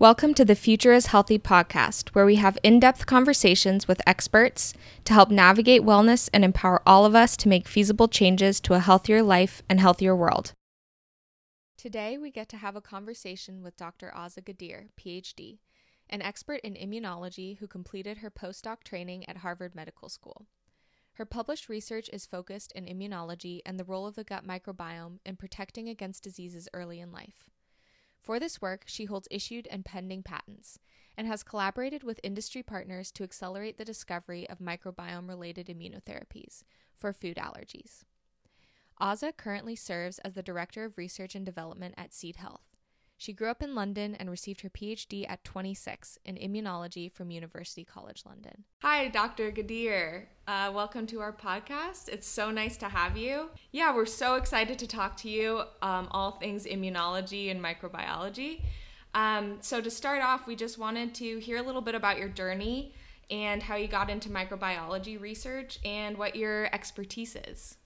Welcome to the Future is Healthy podcast, where we have in depth conversations with experts to help navigate wellness and empower all of us to make feasible changes to a healthier life and healthier world. Today, we get to have a conversation with Dr. Aza Gadir, PhD, an expert in immunology who completed her postdoc training at Harvard Medical School. Her published research is focused in immunology and the role of the gut microbiome in protecting against diseases early in life. For this work, she holds issued and pending patents and has collaborated with industry partners to accelerate the discovery of microbiome related immunotherapies for food allergies. Aza currently serves as the Director of Research and Development at Seed Health. She grew up in London and received her PhD at 26 in immunology from University College London. Hi, Dr. Gadir. Uh, welcome to our podcast. It's so nice to have you. Yeah, we're so excited to talk to you um, all things immunology and microbiology. Um, so, to start off, we just wanted to hear a little bit about your journey and how you got into microbiology research and what your expertise is.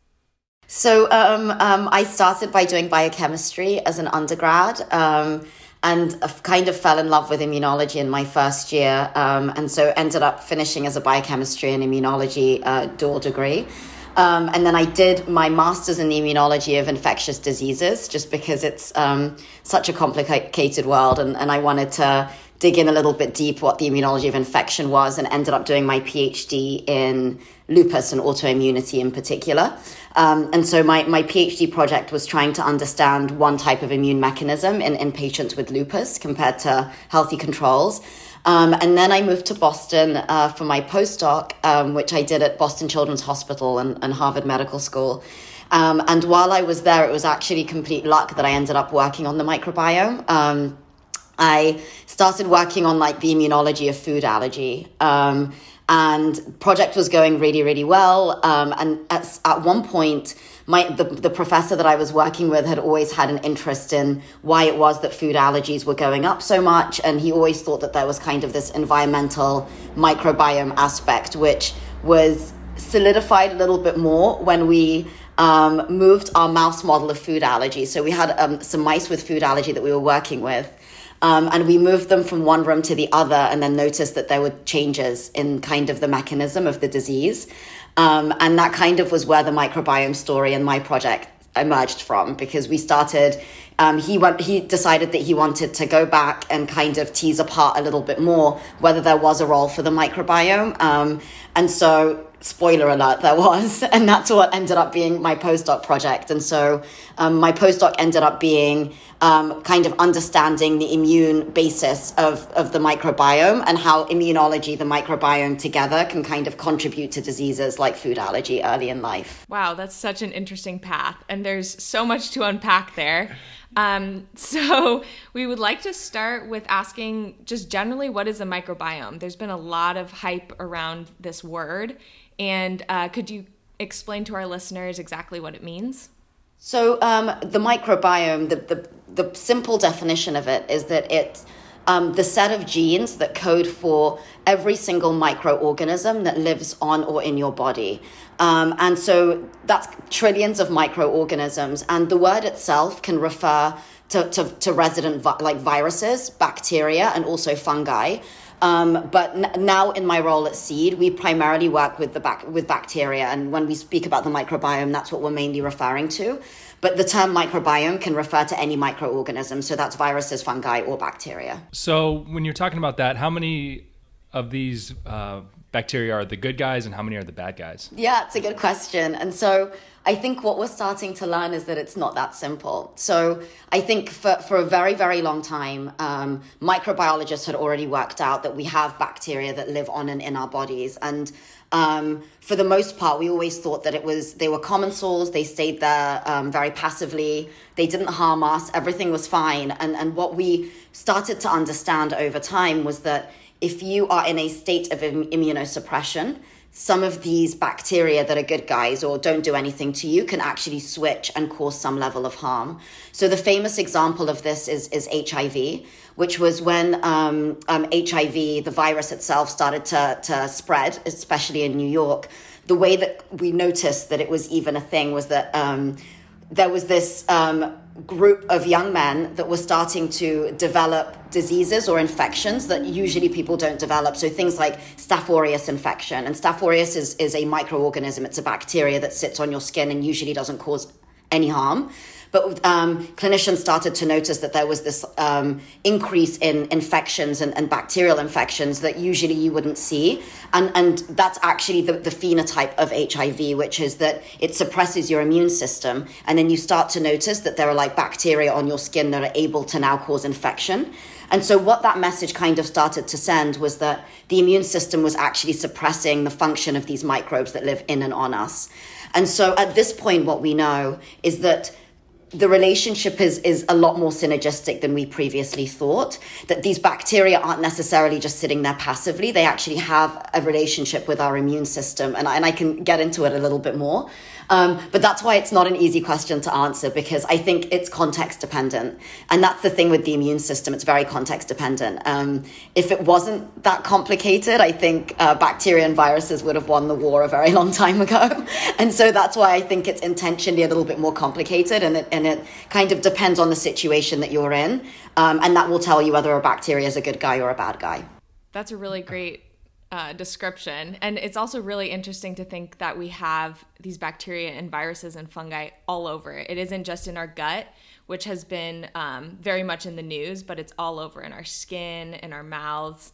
So um, um, I started by doing biochemistry as an undergrad. Um, and kind of fell in love with immunology in my first year, um, and so ended up finishing as a biochemistry and immunology uh, dual degree. Um, and then I did my master's in the immunology of infectious diseases, just because it's um, such a complicated world, and, and I wanted to dig in a little bit deep what the immunology of infection was, and ended up doing my PhD in lupus and autoimmunity in particular. Um, and so my, my PhD project was trying to understand one type of immune mechanism in, in patients with lupus compared to healthy controls. Um, and then I moved to Boston uh, for my postdoc, um, which I did at Boston Children's Hospital and, and Harvard Medical School. Um, and while I was there, it was actually complete luck that I ended up working on the microbiome. I started working on like the immunology of food allergy. Um, and project was going really really well um, and at, at one point my the, the professor that i was working with had always had an interest in why it was that food allergies were going up so much and he always thought that there was kind of this environmental microbiome aspect which was solidified a little bit more when we um, moved our mouse model of food allergy so we had um, some mice with food allergy that we were working with um, and we moved them from one room to the other and then noticed that there were changes in kind of the mechanism of the disease. Um, and that kind of was where the microbiome story and my project emerged from because we started um, he went he decided that he wanted to go back and kind of tease apart a little bit more whether there was a role for the microbiome um, and so spoiler alert there was and that's what ended up being my postdoc project and so um, my postdoc ended up being um, kind of understanding the immune basis of, of the microbiome and how immunology, the microbiome together can kind of contribute to diseases like food allergy early in life. Wow, that's such an interesting path. And there's so much to unpack there. Um, so we would like to start with asking just generally what is a microbiome? There's been a lot of hype around this word. And uh, could you explain to our listeners exactly what it means? So um, the microbiome, the, the the simple definition of it is that it's um, the set of genes that code for every single microorganism that lives on or in your body. Um, and so that's trillions of microorganisms. And the word itself can refer to, to, to resident vi- like viruses, bacteria, and also fungi. Um, but n- now in my role at Seed, we primarily work with the bac- with bacteria, and when we speak about the microbiome, that's what we're mainly referring to. But the term microbiome can refer to any microorganism, so that's viruses, fungi, or bacteria. So when you're talking about that, how many of these uh, bacteria are the good guys, and how many are the bad guys? Yeah, it's a good question, and so. I think what we're starting to learn is that it's not that simple. So I think for, for a very, very long time, um, microbiologists had already worked out that we have bacteria that live on and in our bodies. And um, for the most part, we always thought that it was they were commensals. They stayed there um, very passively. They didn't harm us. Everything was fine. And and what we started to understand over time was that if you are in a state of immunosuppression, some of these bacteria that are good guys or don't do anything to you can actually switch and cause some level of harm. So the famous example of this is, is HIV, which was when um, um, HIV, the virus itself, started to, to spread, especially in New York. The way that we noticed that it was even a thing was that um, there was this um, group of young men that were starting to develop diseases or infections that usually people don't develop. So things like Staph aureus infection. And Staph aureus is, is a microorganism, it's a bacteria that sits on your skin and usually doesn't cause any harm. But um, clinicians started to notice that there was this um, increase in infections and, and, bacterial infections that usually you wouldn't see. And, and that's actually the, the phenotype of HIV, which is that it suppresses your immune system. And then you start to notice that there are like bacteria on your skin that are able to now cause infection. And so, what that message kind of started to send was that the immune system was actually suppressing the function of these microbes that live in and on us. And so, at this point, what we know is that the relationship is is a lot more synergistic than we previously thought that these bacteria aren't necessarily just sitting there passively. They actually have a relationship with our immune system and I, and I can get into it a little bit more um, but that's why it's not an easy question to answer because I think it's context dependent. And that's the thing with the immune system, it's very context dependent. Um, if it wasn't that complicated, I think uh, bacteria and viruses would have won the war a very long time ago. and so that's why I think it's intentionally a little bit more complicated and it, and it kind of depends on the situation that you're in. Um, and that will tell you whether a bacteria is a good guy or a bad guy. That's a really great uh, description. And it's also really interesting to think that we have these bacteria and viruses and fungi all over. It isn't just in our gut, which has been um, very much in the news, but it's all over in our skin, in our mouths.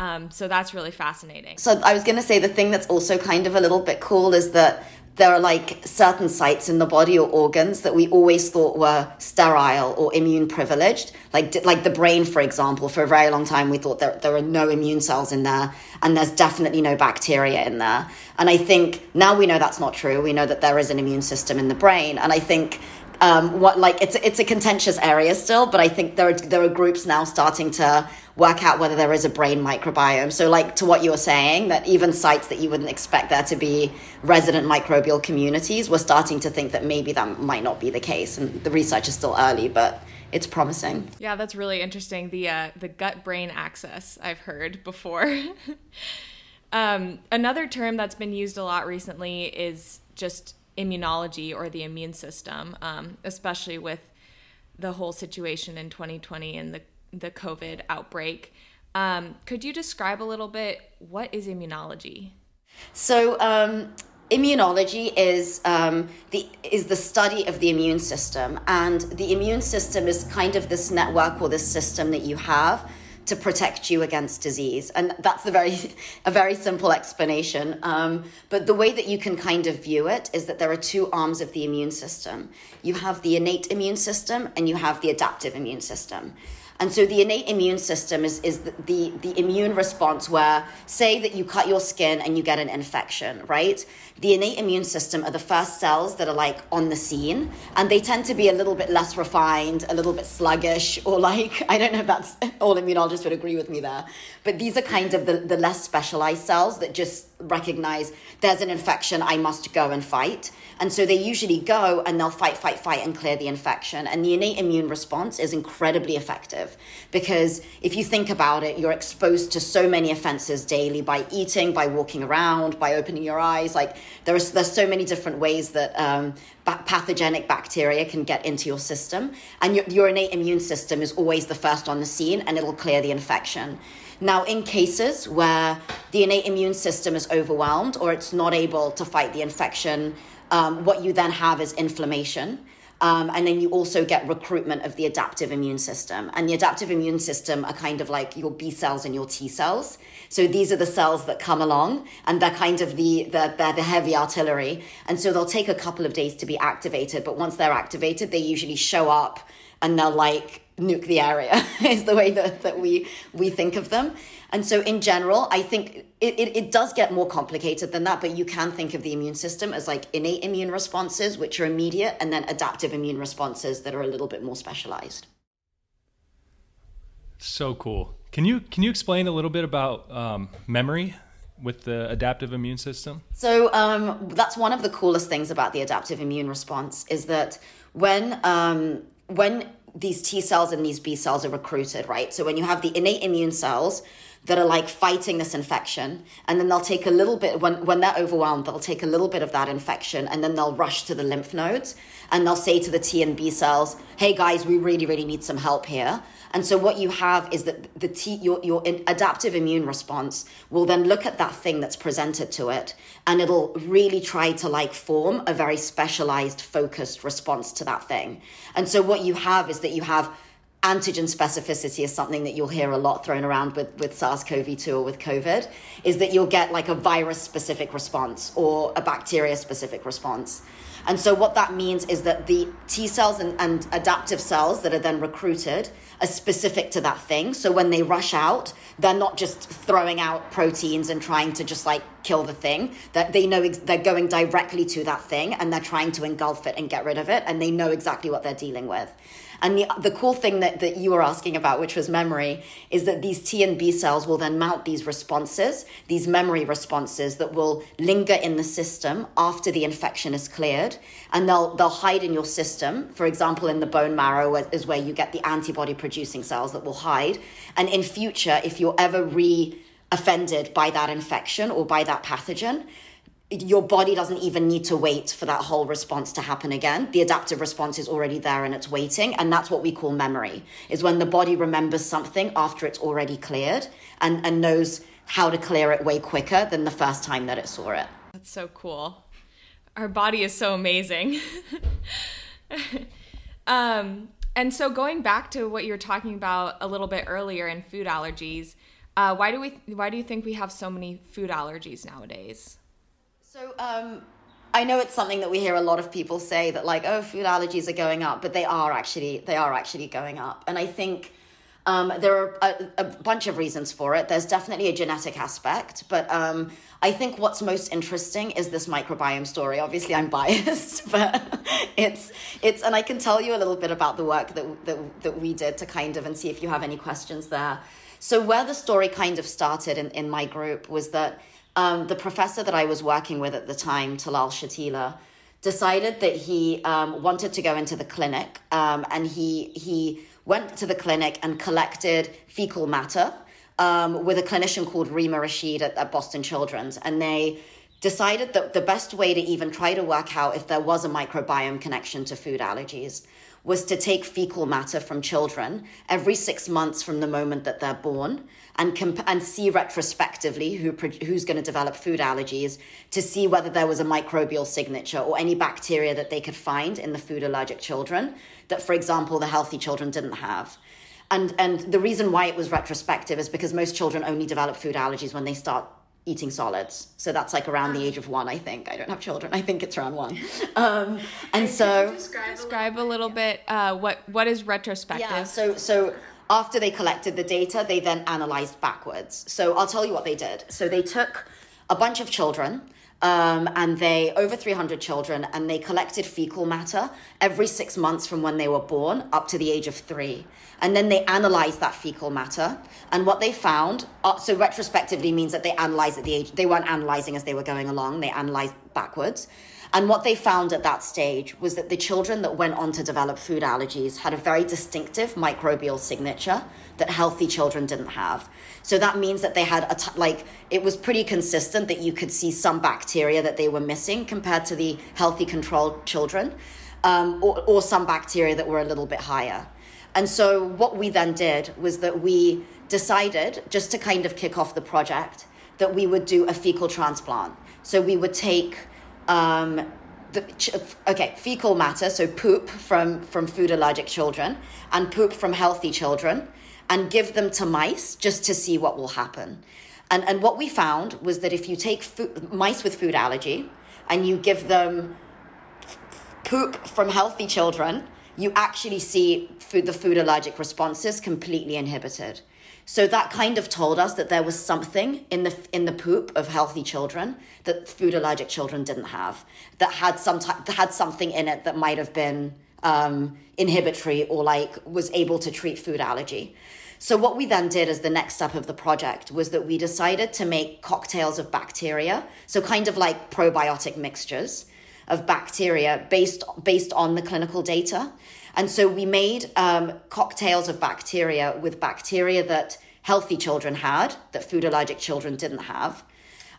Um, so that's really fascinating. So I was going to say the thing that's also kind of a little bit cool is that there are like certain sites in the body or organs that we always thought were sterile or immune privileged. Like like the brain for example for a very long time we thought that there are no immune cells in there and there's definitely no bacteria in there. And i think now we know that's not true. We know that there is an immune system in the brain. And i think um, what like it's it's a contentious area still, but I think there are there are groups now starting to work out whether there is a brain microbiome. So, like to what you were saying, that even sites that you wouldn't expect there to be resident microbial communities, we're starting to think that maybe that might not be the case, and the research is still early, but it's promising. Yeah, that's really interesting. The uh, the gut brain axis I've heard before. um, another term that's been used a lot recently is just immunology or the immune system, um, especially with the whole situation in 2020 and the the COVID outbreak. Um, could you describe a little bit what is immunology? So, um, immunology is um, the is the study of the immune system, and the immune system is kind of this network or this system that you have to protect you against disease. And that's a very, a very simple explanation. Um, but the way that you can kind of view it is that there are two arms of the immune system. You have the innate immune system and you have the adaptive immune system. And so the innate immune system is, is the, the, the, immune response where, say that you cut your skin and you get an infection, right? The innate immune system are the first cells that are like on the scene, and they tend to be a little bit less refined, a little bit sluggish, or like, I don't know if that's all immunologists would agree with me there, but these are kind of the, the less specialized cells that just recognize there's an infection, I must go and fight. And so they usually go and they'll fight, fight, fight and clear the infection. And the innate immune response is incredibly effective because if you think about it, you're exposed to so many offenses daily by eating, by walking around, by opening your eyes. Like there's there's so many different ways that um, pathogenic bacteria can get into your system, and your, your innate immune system is always the first on the scene, and it'll clear the infection. Now, in cases where the innate immune system is overwhelmed or it's not able to fight the infection um, what you then have is inflammation. Um, and then you also get recruitment of the adaptive immune system. And the adaptive immune system are kind of like your B cells and your T cells. So these are the cells that come along and they're kind of the, the, they're the heavy artillery. And so they'll take a couple of days to be activated. But once they're activated, they usually show up and they'll like nuke the area is the way that, that we, we think of them. And so, in general, I think it, it, it, does get more complicated than that, but you can think of the immune system as like innate immune responses, which are immediate, and then adaptive immune responses that are a little bit more specialized. So cool. Can you can you explain a little bit about um, memory with the adaptive immune system? So um, that's one of the coolest things about the adaptive immune response is that when um, when these T cells and these B cells are recruited, right? So when you have the innate immune cells that are like fighting this infection. And then they'll take a little bit, when, when they're overwhelmed, they'll take a little bit of that infection and then they'll rush to the lymph nodes and they'll say to the T and B cells, hey guys, we really, really need some help here. And so what you have is that the T, your, your adaptive immune response will then look at that thing that's presented to it and it'll really try to like form a very specialized, focused response to that thing. And so what you have is that you have antigen specificity is something that you'll hear a lot thrown around with, with SARS-CoV-2 or with COVID, is that you'll get like a virus specific response or a bacteria specific response. And so what that means is that the T cells and, and adaptive cells that are then recruited are specific to that thing. So when they rush out, they're not just throwing out proteins and trying to just like kill the thing. That they know ex- they're going directly to that thing and they're trying to engulf it and get rid of it, and they know exactly what they're dealing with. And the, the cool thing that, that you were asking about, which was memory, is that these T and B cells will then mount these responses, these memory responses that will linger in the system after the infection is cleared. And they'll, they'll hide in your system. For example, in the bone marrow is where you get the antibody producing cells that will hide. And in future, if you're ever re offended by that infection or by that pathogen, your body doesn't even need to wait for that whole response to happen again. The adaptive response is already there and it's waiting. And that's what we call memory, is when the body remembers something after it's already cleared and, and knows how to clear it way quicker than the first time that it saw it. That's so cool. Our body is so amazing. um, and so going back to what you were talking about a little bit earlier in food allergies, uh, why do we why do you think we have so many food allergies nowadays? So, um, I know it's something that we hear a lot of people say that like, oh, food allergies are going up, but they are actually they are actually going up, and I think. Um, there are a, a, bunch of reasons for it. There's definitely a genetic aspect, but um, I think what's most interesting is this microbiome story. Obviously, I'm biased, but it's it's, and I can tell you a little bit about the work that that, that we did to kind of and see if you have any questions there. So, where the story kind of started in, in my group was that um, the professor that I was working with at the time, Talal Chatila, decided that he um, wanted to go into the clinic, um, and he he went to the clinic and collected fecal matter um, with a clinician called Rima Rachid at, at Boston Children's, and they decided that the best way to even try to work out if there was a microbiome connection to food allergies was to take fecal matter from children every six months from the moment that they're born and comp- and see retrospectively who pro- who's going to develop food allergies to see whether there was a microbial signature or any bacteria that they could find in the food allergic children that for example the healthy children didn't have. And and the reason why it was retrospective is because most children only develop food allergies when they start eating solids. So that's like around the age of one, I think. I don't have children. I think it's around one. Um, and so describe, describe a little bit uh, what what is retrospective. Yeah. So so after they collected the data, they then analyzed backwards. So I'll tell you what they did. So they took a bunch of children um, and they, over 300 children, and they collected fecal matter every six months from when they were born up to the age of three. And then they analyzed that fecal matter. And what they found, uh, so retrospectively means that they analyzed at the age, they weren't analyzing as they were going along, they analyzed backwards. And what they found at that stage was that the children that went on to develop food allergies had a very distinctive microbial signature that healthy children didn't have. So that means that they had a t- like it was pretty consistent that you could see some bacteria that they were missing compared to the healthy controlled children, um, or, or some bacteria that were a little bit higher. And so what we then did was that we decided just to kind of kick off the project that we would do a fecal transplant. So we would take um, the, okay, fecal matter, so poop from, from food allergic children and poop from healthy children, and give them to mice just to see what will happen. And, and what we found was that if you take food, mice with food allergy and you give them poop from healthy children, you actually see food, the food allergic responses completely inhibited. So that kind of told us that there was something in the in the poop of healthy children that food allergic children didn't have. That had some t- had something in it that might have been um, inhibitory or like was able to treat food allergy. So what we then did as the next step of the project was that we decided to make cocktails of bacteria, so kind of like probiotic mixtures of bacteria based based on the clinical data. And so we made um, cocktails of bacteria with bacteria that healthy children had that food allergic children didn't have.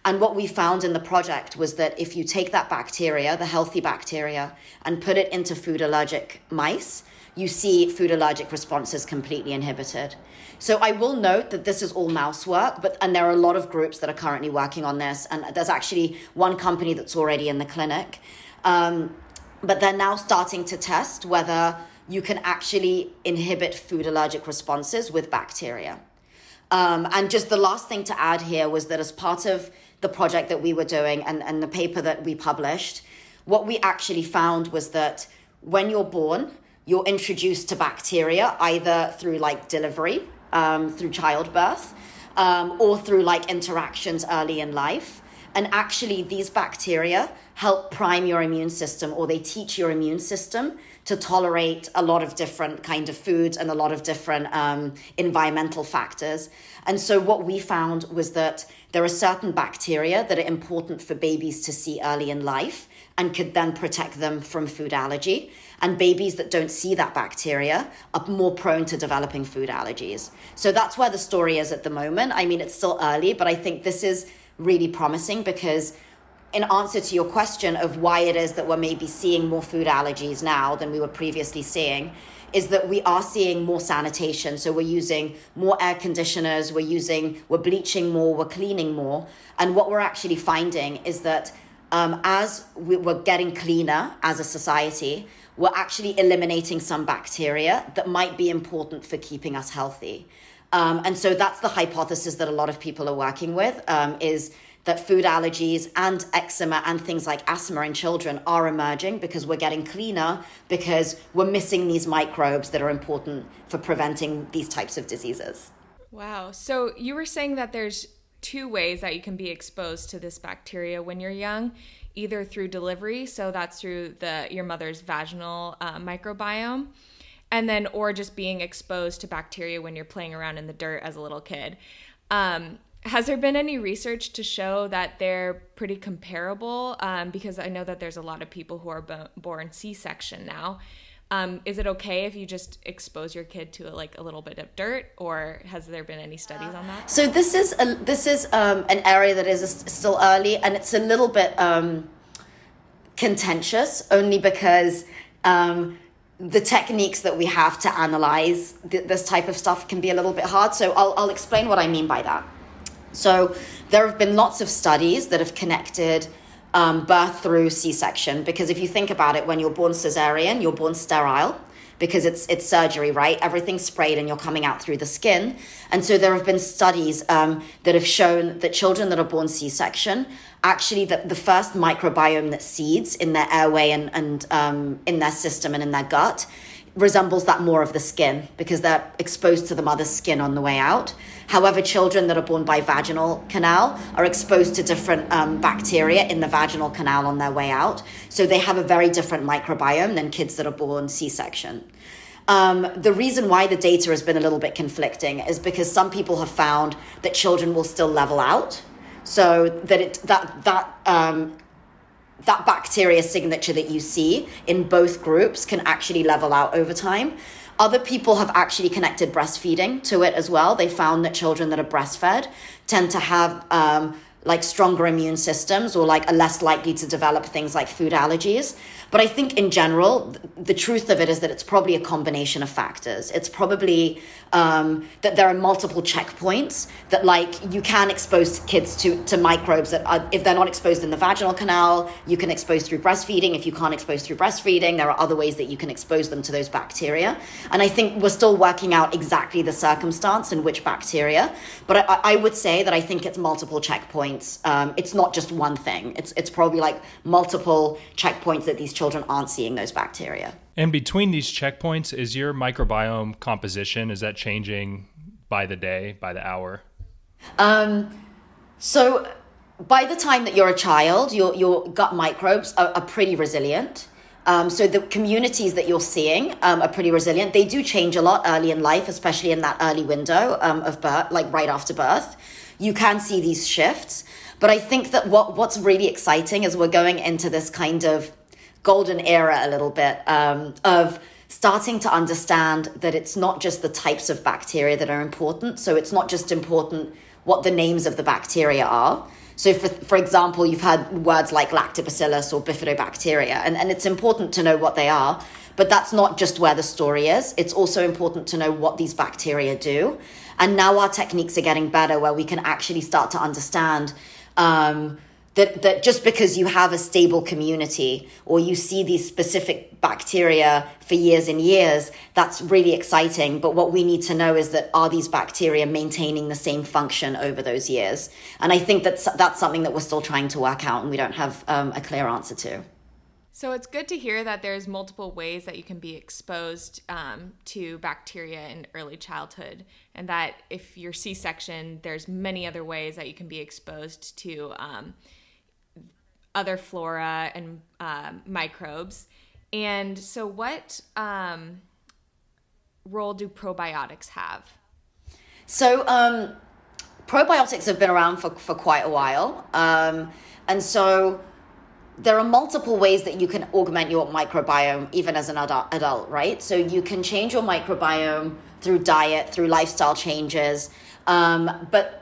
And what we found in the project was that if you take that bacteria, the healthy bacteria, and put it into food allergic mice, you see food allergic responses completely inhibited. So I will note that this is all mouse work, but and there are a lot of groups that are currently working on this, and there's actually one company that's already in the clinic. Um, but they're now starting to test whether you can actually inhibit food allergic responses with bacteria. Um, and just the last thing to add here was that as part of the project that we were doing and, and the paper that we published, what we actually found was that when you're born, you're introduced to bacteria either through like delivery, um, through childbirth, um, or through like interactions early in life. And actually, these bacteria help prime your immune system or they teach your immune system to tolerate a lot of different kind of foods and a lot of different um, environmental factors. And so what we found was that there are certain bacteria that are important for babies to see early in life and could then protect them from food allergy. And babies that don't see that bacteria are more prone to developing food allergies. So that's where the story is at the moment. I mean, it's still early, but I think this is really promising because in answer to your question of why it is that we're maybe seeing more food allergies now than we were previously seeing is that we are seeing more sanitation. So we're using more air conditioners we're using we're bleaching more we're cleaning more. And what we're actually finding is that um, as we, we're getting cleaner as a society we're actually eliminating some bacteria that might be important for keeping us healthy um, and so that's the hypothesis that a lot of people are working with um, is that food allergies and eczema and things like asthma in children are emerging because we're getting cleaner because we're missing these microbes that are important for preventing these types of diseases. Wow. So you were saying that there's two ways that you can be exposed to this bacteria when you're young either through delivery so that's through the your mother's vaginal uh, microbiome and then or just being exposed to bacteria when you're playing around in the dirt as a little kid. Um, has there been any research to show that they're pretty comparable? Um, because i know that there's a lot of people who are bo- born c-section now. Um, is it okay if you just expose your kid to like a little bit of dirt, or has there been any studies on that? So this is a, this is um, an area that is still early, and it's a little bit um, contentious, only because um, the techniques that we have to analyze th- this type of stuff can be a little bit hard. So I'll, I'll explain what I mean by that. So there have been lots of studies that have connected um, birth through C-section because if you think about it, when you're born cesarean, you're born sterile because it's it's surgery, right? Everything's sprayed and you're coming out through the skin. And so there have been studies um, that have shown that children that are born C-section actually the, the first microbiome that seeds in their airway and, and um, in their system and in their gut resembles that more of the skin because they're exposed to the mother's skin on the way out. However, children that are born by vaginal canal are exposed to different um, bacteria in the vaginal canal on their way out. So they have a very different microbiome than kids that are born C section. Um, the reason why the data has been a little bit conflicting is because some people have found that children will still level out. So that it that that um, that bacteria signature that you see in both groups can actually level out over time. Other people have actually connected breastfeeding to it as well. They found that children that are breastfed tend to have um, like stronger immune systems or like are less likely to develop things like food allergies. But I think in general, the truth of it is that it's probably a combination of factors. It's probably um, that there are multiple checkpoints that, like, you can expose kids to, to microbes that, are, if they're not exposed in the vaginal canal, you can expose through breastfeeding. If you can't expose through breastfeeding, there are other ways that you can expose them to those bacteria. And I think we're still working out exactly the circumstance in which bacteria. But I, I would say that I think it's multiple checkpoints. Um, it's not just one thing. It's it's probably like multiple checkpoints that these children aren't seeing those bacteria. And between these checkpoints, is your microbiome composition is that changing by the day, by the hour? Um, so by the time that you're a child, your your gut microbes are, are pretty resilient. Um, so the communities that you're seeing um, are pretty resilient. They do change a lot early in life, especially in that early window um, of birth, like right after birth. You can see these shifts. But I think that what what's really exciting is we're going into this kind of golden era a little bit um, of starting to understand that it's not just the types of bacteria that are important. So it's not just important what the names of the bacteria are. So, for, for example, you've had words like lactobacillus or bifidobacteria, and, and it's important to know what they are. But that's not just where the story is. It's also important to know what these bacteria do. And now our techniques are getting better where we can actually start to understand um, that, that just because you have a stable community or you see these specific bacteria for years and years, that's really exciting. But what we need to know is that are these bacteria maintaining the same function over those years? And I think that's, that's something that we're still trying to work out and we don't have um, a clear answer to. So it's good to hear that there's multiple ways that you can be exposed um, to bacteria in early childhood, and that if you're C-section, there's many other ways that you can be exposed to um, other flora and uh, microbes. And so, what um, role do probiotics have? So, um, probiotics have been around for, for quite a while. Um, and so, there are multiple ways that you can augment your microbiome even as an adult, adult, right? So you can change your microbiome through diet, through lifestyle changes. Um, but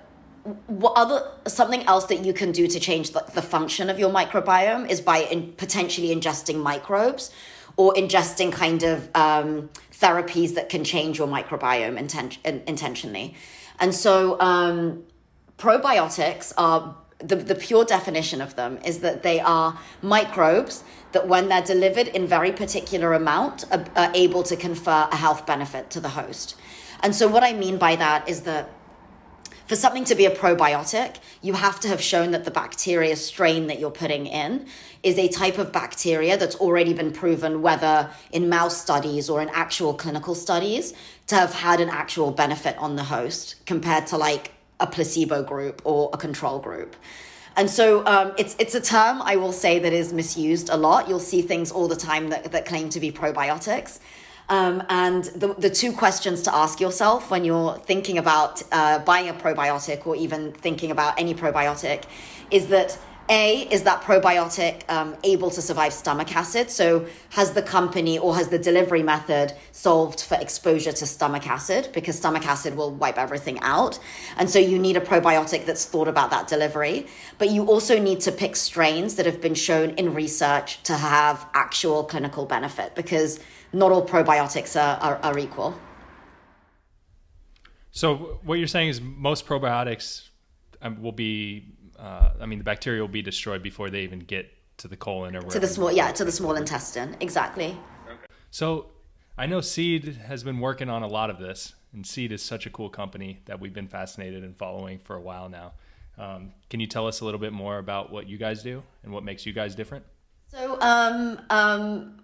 other something else that you can do to change the, the function of your microbiome is by in, potentially ingesting microbes or ingesting kind of um, therapies that can change your microbiome inten- intentionally. And so um, probiotics are the, the pure definition of them is that they are microbes that when they're delivered in very particular amount are, are able to confer a health benefit to the host and so what i mean by that is that for something to be a probiotic, you have to have shown that the bacteria strain that you're putting in is a type of bacteria that's already been proven, whether in mouse studies or in actual clinical studies, to have had an actual benefit on the host compared to like a placebo group or a control group. And so um, it's it's a term I will say that is misused a lot. You'll see things all the time that, that claim to be probiotics. Um, and the, the two questions to ask yourself when you're thinking about uh, buying a probiotic or even thinking about any probiotic is that a, is that probiotic um, able to survive stomach acid? So, has the company or has the delivery method solved for exposure to stomach acid? Because stomach acid will wipe everything out. And so, you need a probiotic that's thought about that delivery. But you also need to pick strains that have been shown in research to have actual clinical benefit because not all probiotics are, are, are equal. So, what you're saying is most probiotics um, will be uh, I mean, the bacteria will be destroyed before they even get to the colon or to the small, yeah, to the small intestine, exactly. So, I know Seed has been working on a lot of this, and Seed is such a cool company that we've been fascinated and following for a while now. Um, can you tell us a little bit more about what you guys do and what makes you guys different? So, um, um,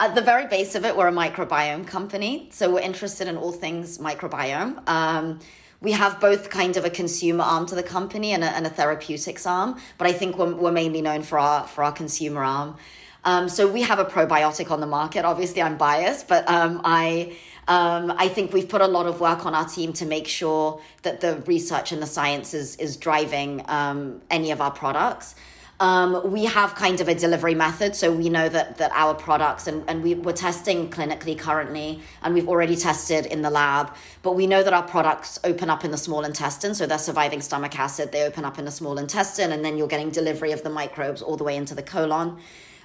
at the very base of it, we're a microbiome company. So, we're interested in all things microbiome. Um, we have both kind of a consumer arm to the company and a, and a therapeutics arm, but I think we're, we're mainly known for our for our consumer arm. Um, so we have a probiotic on the market. Obviously, I'm biased, but um, I um, I think we've put a lot of work on our team to make sure that the research and the science is is driving um, any of our products. Um, we have kind of a delivery method, so we know that that our products and, and we, we're testing clinically currently, and we've already tested in the lab. But we know that our products open up in the small intestine, so they're surviving stomach acid. They open up in the small intestine, and then you're getting delivery of the microbes all the way into the colon.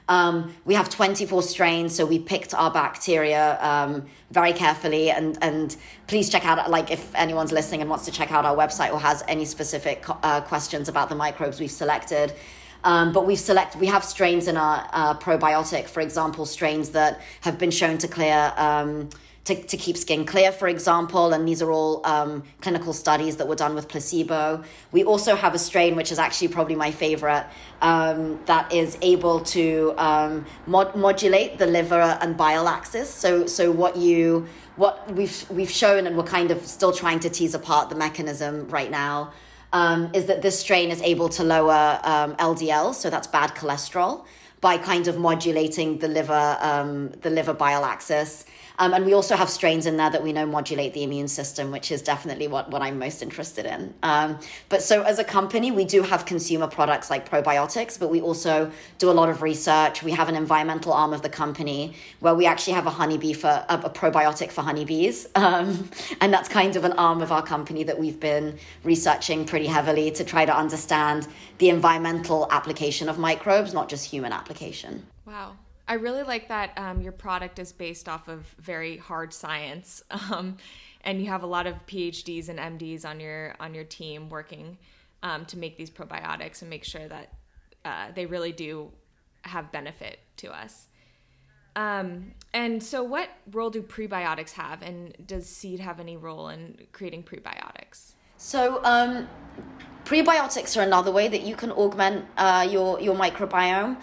Um, we have 24 strains, so we picked our bacteria um, very carefully. And, and please check out, like, if anyone's listening and wants to check out our website or has any specific uh, questions about the microbes we've selected. Um, but we've select we have strains in our uh, probiotic, for example, strains that have been shown to clear. Um, to, to keep skin clear, for example, and these are all um, clinical studies that were done with placebo. We also have a strain, which is actually probably my favorite, um, that is able to um, mod- modulate the liver and bile axis. So, so what you what we've we've shown, and we're kind of still trying to tease apart the mechanism right now um, is that this strain is able to lower um, LDL, so that's bad cholesterol, by kind of modulating the liver, um, the liver bile axis. Um, and we also have strains in there that we know modulate the immune system, which is definitely what, what I'm most interested in. Um, but so as a company, we do have consumer products like probiotics, but we also do a lot of research. We have an environmental arm of the company where we actually have a honeybee for a, a probiotic for honeybees. Um, and that's kind of an arm of our company that we've been researching pretty heavily to try to understand the environmental application of microbes, not just human application. Wow. I really like that um, your product is based off of very hard science, um, and you have a lot of PhDs and MDs on your on your team working um, to make these probiotics and make sure that uh, they really do have benefit to us. Um, and so, what role do prebiotics have, and does seed have any role in creating prebiotics? So, um, prebiotics are another way that you can augment uh, your your microbiome.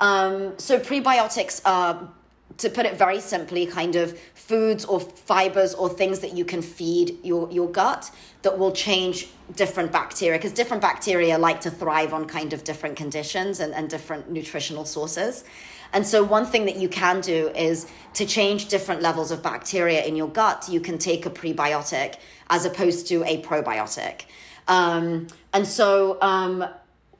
Um, so prebiotics are, to put it very simply, kind of foods or fibers or things that you can feed your, your gut that will change different bacteria because different bacteria like to thrive on kind of different conditions and, and different nutritional sources. And so, one thing that you can do is to change different levels of bacteria in your gut, you can take a prebiotic as opposed to a probiotic. Um, and so, um,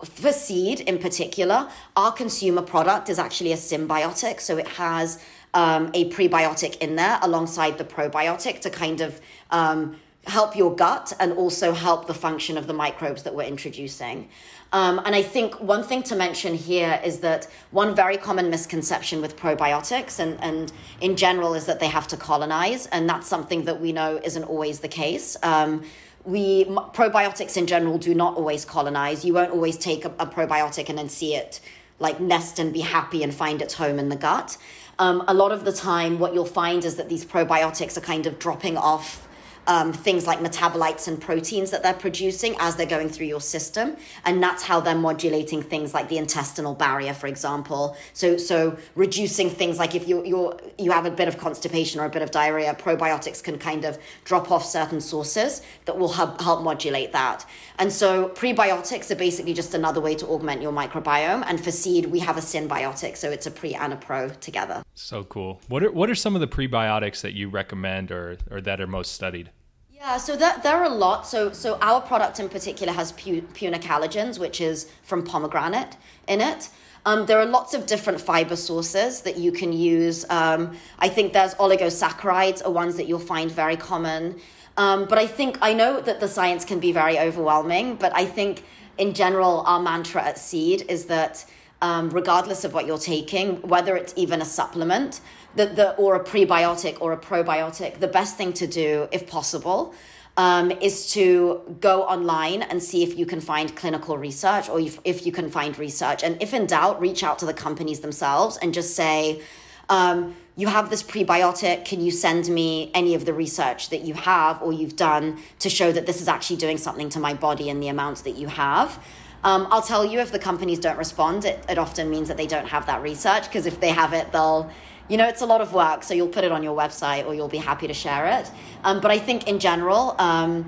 for seed in particular, our consumer product is actually a synbiotic. So it has um, a prebiotic in there alongside the probiotic to kind of um, help your gut and also help the function of the microbes that we're introducing. Um, and I think one thing to mention here is that one very common misconception with probiotics and, and in general is that they have to colonize. And that's something that we know isn't always the case. Um, we probiotics in general do not always colonize. You won't always take a, a, probiotic and then see it like nest and be happy and find its home in the gut. Um, a lot of the time, what you'll find is that these probiotics are kind of dropping off um, things like metabolites and proteins that they're producing as they're going through your system, and that's how they're modulating things like the intestinal barrier, for example. So, so reducing things like if you you you have a bit of constipation or a bit of diarrhea, probiotics can kind of drop off certain sources that will help help modulate that. And so, prebiotics are basically just another way to augment your microbiome. And for seed, we have a synbiotic, so it's a pre and a pro together. So cool. What are what are some of the prebiotics that you recommend or or that are most studied? Yeah, so there, there are a lot. So, so our product in particular has pu- punicalagins, which is from pomegranate in it. Um, there are lots of different fiber sources that you can use. Um, I think there's oligosaccharides are ones that you'll find very common. Um, but I think I know that the science can be very overwhelming. But I think in general, our mantra at Seed is that um, regardless of what you're taking, whether it's even a supplement, the, the, or a prebiotic or a probiotic, the best thing to do, if possible, um, is to go online and see if you can find clinical research or if, if you can find research. And if in doubt, reach out to the companies themselves and just say, um, you have this prebiotic. Can you send me any of the research that you have or you've done to show that this is actually doing something to my body and the amounts that you have? Um, I'll tell you if the companies don't respond, it, it often means that they don't have that research because if they have it, they'll you know, it's a lot of work, so you'll put it on your website or you'll be happy to share it. Um, but I think in general, um,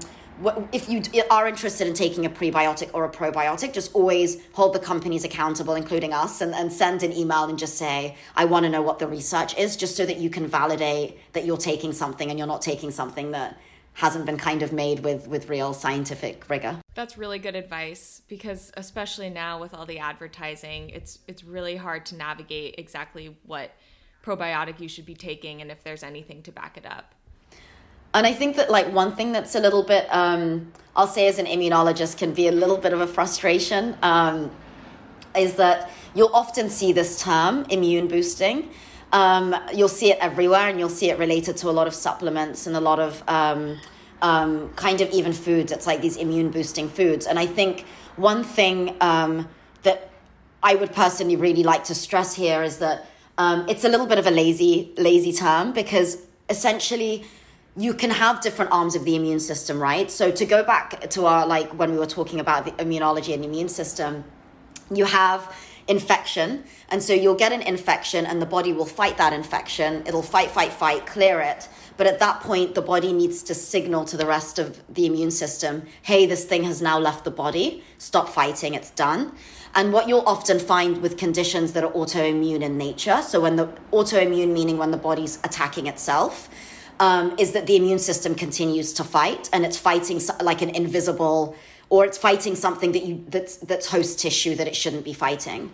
if you are interested in taking a prebiotic or a probiotic, just always hold the companies accountable, including us, and, and send an email and just say, I want to know what the research is, just so that you can validate that you're taking something and you're not taking something that hasn't been kind of made with with real scientific rigor. That's really good advice because especially now with all the advertising, it's it's really hard to navigate exactly what probiotic you should be taking and if there's anything to back it up. And I think that like one thing that's a little bit, um, I'll say as an immunologist, can be a little bit of a frustration, um, is that you'll often see this term immune boosting. Um, you'll see it everywhere, and you'll see it related to a lot of supplements and a lot of um, um, kind of even foods. It's like these immune boosting foods. And I think one thing um, that I would personally really like to stress here is that um, it's a little bit of a lazy, lazy term because essentially you can have different arms of the immune system, right? So to go back to our like when we were talking about the immunology and immune system, you have infection. And so you'll get an infection and the body will fight that infection. It'll fight, fight, fight, clear it. But at that point, the body needs to signal to the rest of the immune system hey, this thing has now left the body. Stop fighting, it's done. And what you'll often find with conditions that are autoimmune in nature, so when the autoimmune meaning when the body's attacking itself, um, is that the immune system continues to fight and it's fighting like an invisible or it's fighting something that you that's that's host tissue that it shouldn't be fighting.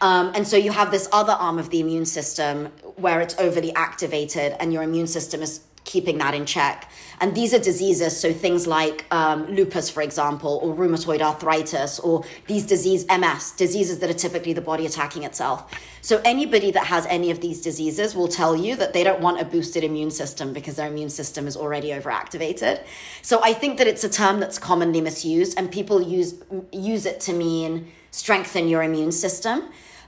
Um, and so you have this other arm of the immune system where it's overly activated and your immune system is keeping that in check. And these are diseases, so things like um, lupus, for example, or rheumatoid arthritis, or these disease MS, diseases that are typically the body attacking itself. So anybody that has any of these diseases will tell you that they don't want a boosted immune system because their immune system is already overactivated. So I think that it's a term that's commonly misused, and people use use it to mean strengthen your immune system.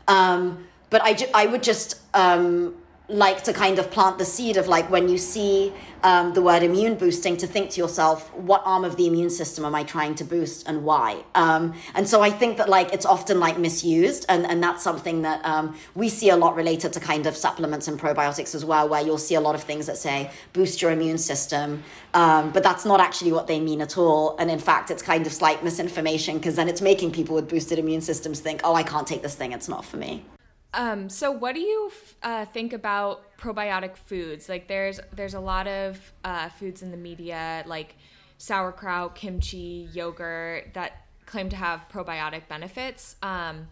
Um, but I, ju- I would just um, like to kind of plant the seed of like when you see um, the word immune boosting to think to yourself what arm of the immune system am i trying to boost and why? Um, and so i think that like it's often like misused and, and that's something that um, we see a lot related to kind of supplements and probiotics as well where you'll see a lot of things that say boost your immune system um, but that's not actually what they mean at all. And in fact it's kind of slight misinformation because then it's making people with boosted immune systems think oh i can't take this thing. It's not for me um, so what do you uh, think about probiotic foods? Like there's there's a lot of uh, foods in the media like sauerkraut, kimchi, yogurt that claim to have probiotic benefits. Um,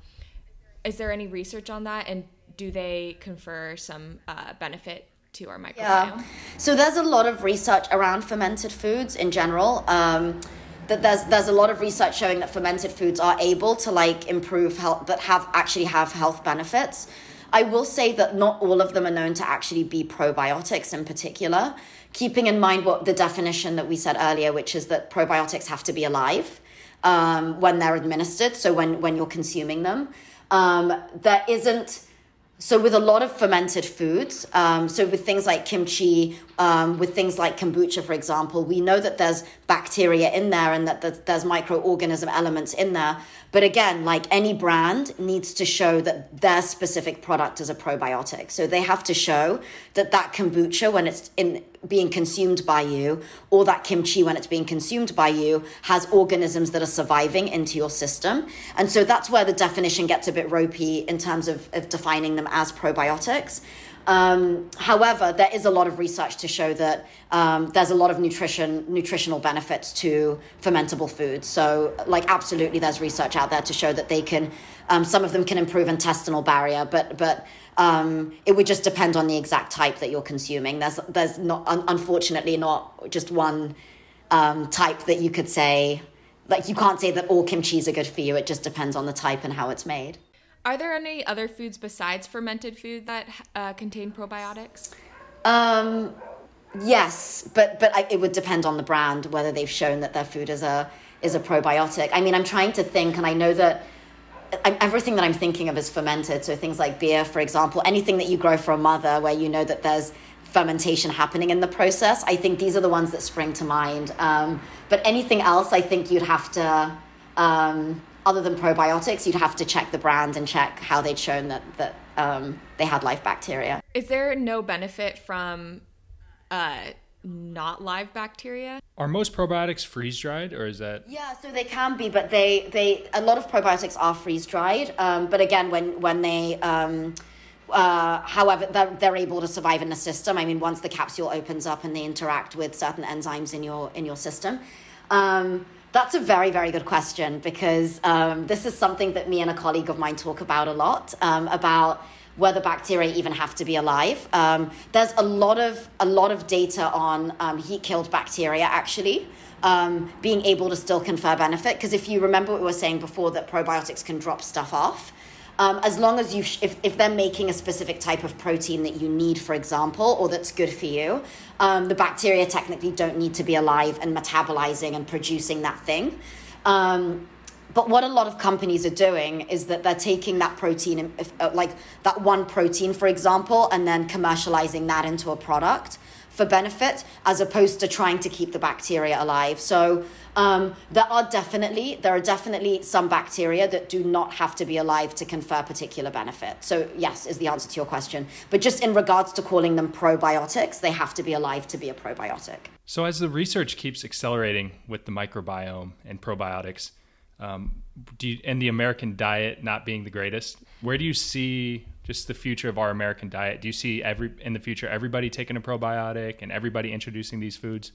is there any research on that, and do they confer some uh, benefit to our microbiome? Yeah. So there's a lot of research around fermented foods in general. Um, that there's there's a lot of research showing that fermented foods are able to like improve health that have actually have health benefits. I will say that not all of them are known to actually be probiotics in particular, keeping in mind what the definition that we said earlier, which is that probiotics have to be alive um, when they're administered. So when when you're consuming them, um, there isn't so with a lot of fermented foods, um, so with things like kimchi, um, with things like kombucha, for example, we know that there's bacteria in there and that there's microorganism elements in there. But again, like any brand needs to show that their specific product is a probiotic. So they have to show that that kombucha, when it's in being consumed by you, or that kimchi, when it's being consumed by you, has organisms that are surviving into your system. And so that's where the definition gets a bit ropey in terms of, of defining them as probiotics. Um, however, there is a lot of research to show that um, there's a lot of nutrition nutritional benefits to fermentable foods. So, like, absolutely, there's research out there to show that they can. Um, some of them can improve intestinal barrier, but but um, it would just depend on the exact type that you're consuming. There's there's not un- unfortunately not just one um, type that you could say. Like you can't say that all kimchis are good for you. It just depends on the type and how it's made. Are there any other foods besides fermented food that uh, contain probiotics? Um, yes, but but I, it would depend on the brand whether they've shown that their food is a is a probiotic. I mean, I'm trying to think, and I know that everything that I'm thinking of is fermented. So things like beer, for example, anything that you grow for a mother, where you know that there's fermentation happening in the process. I think these are the ones that spring to mind. Um, but anything else, I think you'd have to. Um, other than probiotics, you'd have to check the brand and check how they'd shown that that um, they had live bacteria. Is there no benefit from uh, not live bacteria? Are most probiotics freeze dried, or is that? Yeah, so they can be, but they they a lot of probiotics are freeze dried. Um, but again, when when they um, uh, however, they're, they're able to survive in the system. I mean, once the capsule opens up and they interact with certain enzymes in your in your system. Um, that's a very, very good question because um, this is something that me and a colleague of mine talk about a lot um, about whether bacteria even have to be alive. Um, there's a lot of a lot of data on um, heat killed bacteria actually. Um, being able to still confer benefit because if you remember what we were saying before that probiotics can drop stuff off um, as long as you, sh- if, if they're making a specific type of protein that you need, for example, or that's good for you, um, the bacteria technically don't need to be alive and metabolizing and producing that thing. Um, but what a lot of companies are doing is that they're taking that protein, uh, like that one protein, for example, and then commercializing that into a product for benefit as opposed to trying to keep the bacteria alive. So um, there are definitely there are definitely some bacteria that do not have to be alive to confer particular benefit. So yes, is the answer to your question. But just in regards to calling them probiotics, they have to be alive to be a probiotic. So as the research keeps accelerating with the microbiome and probiotics, um, you, and the American diet not being the greatest, where do you see just the future of our American diet? Do you see every in the future everybody taking a probiotic and everybody introducing these foods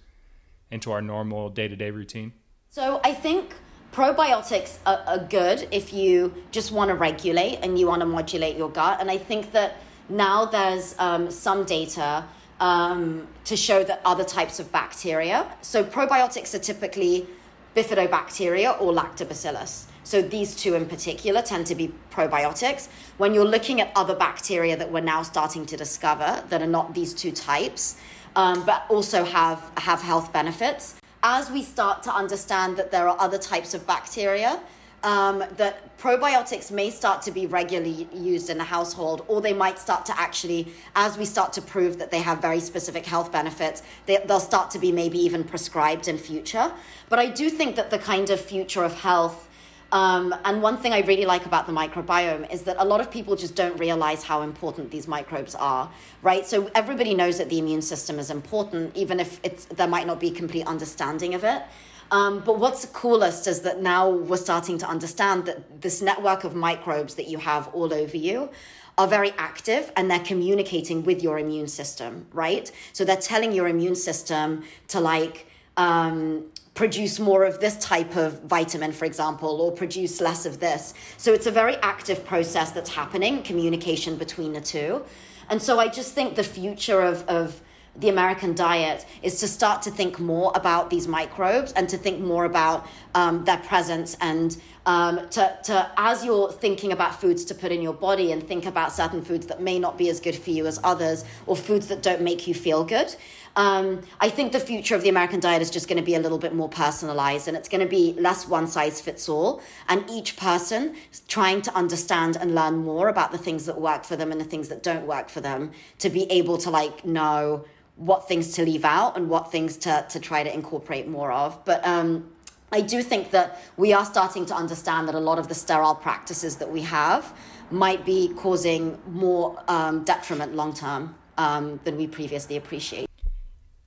into our normal day to day routine? So I think probiotics are, are good if you just want to regulate and you want to modulate your gut. And I think that now there's um, some data um, to show that other types of bacteria. So probiotics are typically bifidobacteria or lactobacillus. So these two in particular tend to be probiotics. When you're looking at other bacteria that we're now starting to discover that are not these two types, um, but also have have health benefits, as we start to understand that there are other types of bacteria, um, that probiotics may start to be regularly used in the household, or they might start to actually, as we start to prove that they have very specific health benefits, they, they'll start to be maybe even prescribed in future. But I do think that the kind of future of health um, and one thing I really like about the microbiome is that a lot of people just don't realize how important these microbes are, right? So everybody knows that the immune system is important, even if it's, there might not be complete understanding of it. Um, but what's coolest is that now we're starting to understand that this network of microbes that you have all over you are very active and they're communicating with your immune system, right? So they're telling your immune system to like um, produce more of this type of vitamin, for example, or produce less of this. So it's a very active process that's happening, communication between the two. And so I just think the future of, of the American diet is to start to think more about these microbes and to think more about um, their presence and um, to, to as you're thinking about foods to put in your body and think about certain foods that may not be as good for you as others or foods that don't make you feel good um, I think the future of the American diet is just going to be a little bit more personalized and it's going to be less one size fits all. And each person trying to understand and learn more about the things that work for them and the things that don't work for them to be able to like know what things to leave out and what things to, to try to incorporate more of. But um, I do think that we are starting to understand that a lot of the sterile practices that we have might be causing more um, detriment long term um, than we previously appreciate.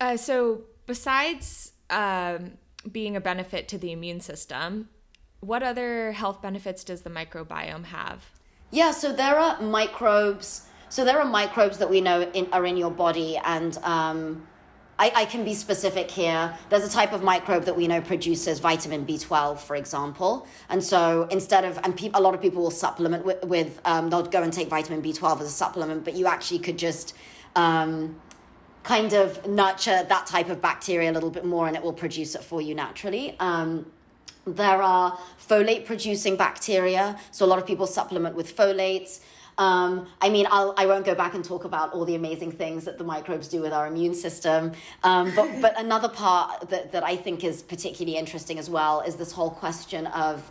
Uh, so, besides um, being a benefit to the immune system, what other health benefits does the microbiome have? Yeah, so there are microbes. So there are microbes that we know in, are in your body, and um, I, I, can be specific here. There's a type of microbe that we know produces vitamin B12, for example. And so instead of, and pe- a lot of people will supplement with, with um, they'll go and take vitamin B12 as a supplement, but you actually could just um, kind of nurture that type of bacteria a little bit more and it will produce it for you naturally. Um, there are folate producing bacteria, so a lot of people supplement with folates. Um, I mean, I'll, I won't go back and talk about all the amazing things that the microbes do with our immune system. Um, but, but another part that, that I think is particularly interesting as well is this whole question of.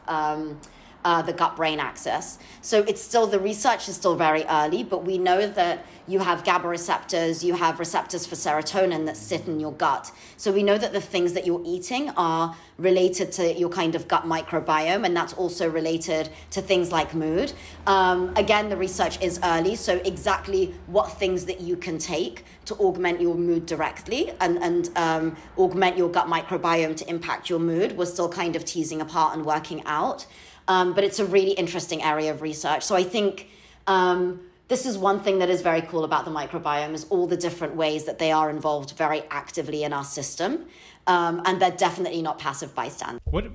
Uh, the gut brain axis. So it's still, the research is still very early, but we know that you have GABA receptors, you have receptors for serotonin that sit in your gut. So we know that the things that you're eating are related to your kind of gut microbiome, and that's also related to things like mood. Um, again, the research is early, so exactly what things that you can take to augment your mood directly and, and um, augment your gut microbiome to impact your mood, we're still kind of teasing apart and working out. Um, but it's a really interesting area of research. So I think um, this is one thing that is very cool about the microbiome is all the different ways that they are involved very actively in our system. Um, and they're definitely not passive bystanders. What,